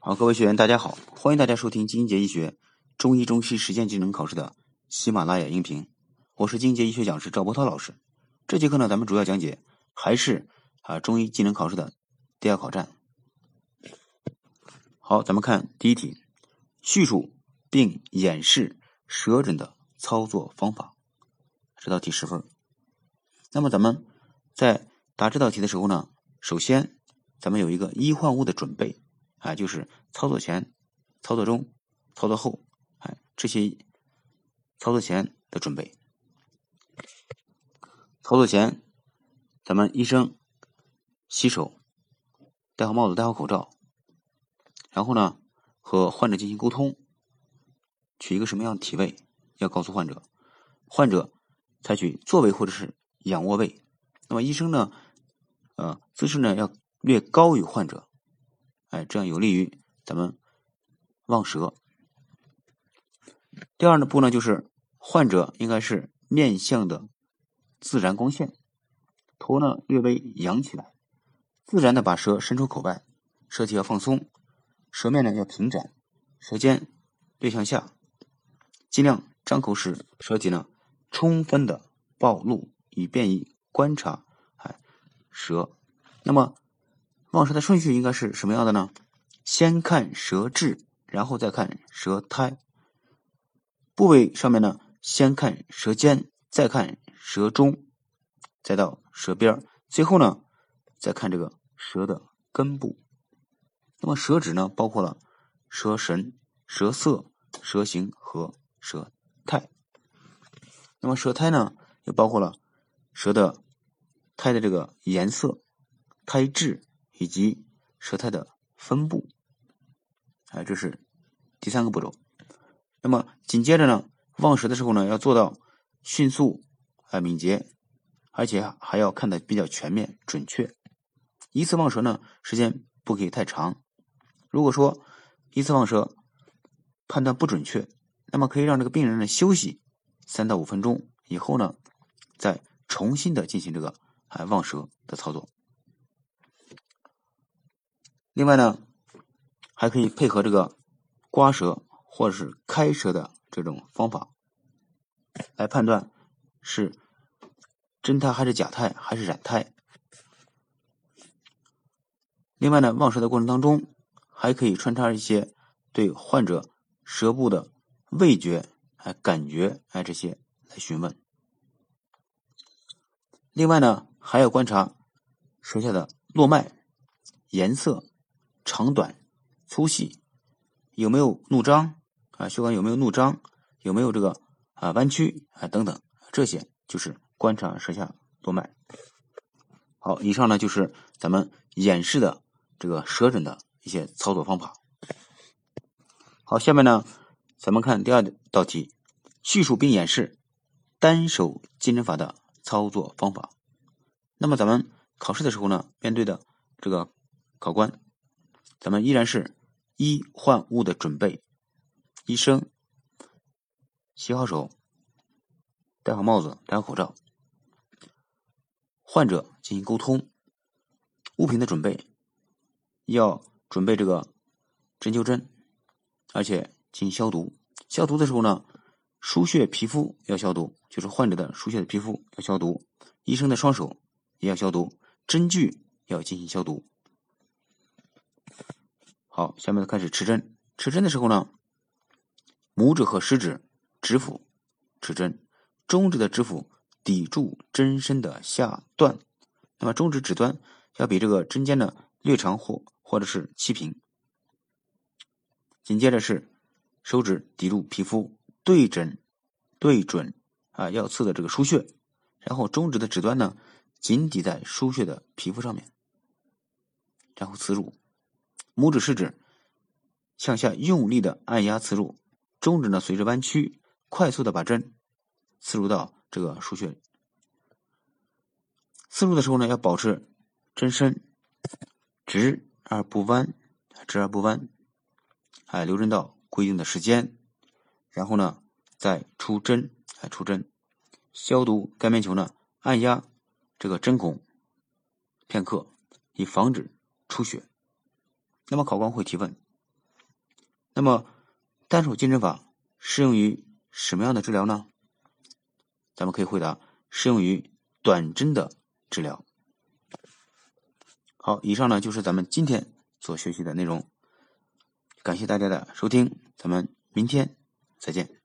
好，各位学员，大家好，欢迎大家收听金杰医学中医中西实践技能考试的喜马拉雅音频，我是金杰医学讲师赵波涛老师。这节课呢，咱们主要讲解还是啊中医技能考试的第二考站。好，咱们看第一题，叙述并演示舌诊的操作方法。这道题十分。那么咱们在答这道题的时候呢，首先咱们有一个医患物的准备。啊，就是操作前、操作中、操作后，哎，这些操作前的准备。操作前，咱们医生洗手，戴好帽子，戴好口罩，然后呢，和患者进行沟通，取一个什么样的体位，要告诉患者，患者采取坐位或者是仰卧位。那么医生呢，呃，姿势呢要略高于患者。哎，这样有利于咱们望舌。第二呢步呢，就是患者应该是面向的自然光线，头呢略微扬起来，自然的把舌伸出口外，舌体要放松，舌面呢要平展，舌尖略向下，尽量张口时舌体呢充分的暴露，以便于观察哎舌。那么。望舌的顺序应该是什么样的呢？先看舌质，然后再看舌苔。部位上面呢，先看舌尖，再看舌中，再到舌边最后呢，再看这个舌的根部。那么舌质呢，包括了舌神、舌色、舌形和舌苔。那么舌苔呢，也包括了舌的苔的这个颜色、苔质。以及舌苔的分布，哎，这是第三个步骤。那么紧接着呢，望舌的时候呢，要做到迅速、啊敏捷，而且还要看的比较全面、准确。一次望舌呢，时间不可以太长。如果说一次望舌判断不准确，那么可以让这个病人呢休息三到五分钟，以后呢再重新的进行这个啊望舌的操作。另外呢，还可以配合这个刮舌或者是开舌的这种方法，来判断是真苔还是假苔还是染苔。另外呢，望舌的过程当中，还可以穿插一些对患者舌部的味觉、哎感觉、哎这些来询问。另外呢，还要观察舌下的络脉、颜色。长短、粗细，有没有怒张啊？血管有没有怒张？有没有这个啊弯曲啊？等等，这些就是观察舌下动脉。好，以上呢就是咱们演示的这个舌诊的一些操作方法。好，下面呢咱们看第二道题，叙述并演示单手金针法的操作方法。那么咱们考试的时候呢，面对的这个考官。咱们依然是医患物的准备，医生洗好手，戴好帽子，戴好口罩，患者进行沟通，物品的准备要准备这个针灸针，而且进行消毒。消毒的时候呢，输血皮肤要消毒，就是患者的输血的皮肤要消毒，医生的双手也要消毒，针具要进行消毒。好，下面开始持针。持针的时候呢，拇指和食指指腹持针，中指的指腹抵住针身的下段，那么中指指端要比这个针尖呢略长或或者是齐平。紧接着是手指抵住皮肤，对针对准啊要刺的这个腧穴，然后中指的指端呢紧抵在输穴的皮肤上面，然后刺入。拇指、食指向下用力的按压刺入，中指呢随着弯曲，快速的把针刺入到这个输穴。刺入的时候呢，要保持针身直而不弯，直而不弯，哎，留针到规定的时间，然后呢再出针，哎，出针，消毒干棉球呢，按压这个针孔片刻，以防止出血。那么考官会提问：那么单手健身法适用于什么样的治疗呢？咱们可以回答：适用于短针的治疗。好，以上呢就是咱们今天所学习的内容。感谢大家的收听，咱们明天再见。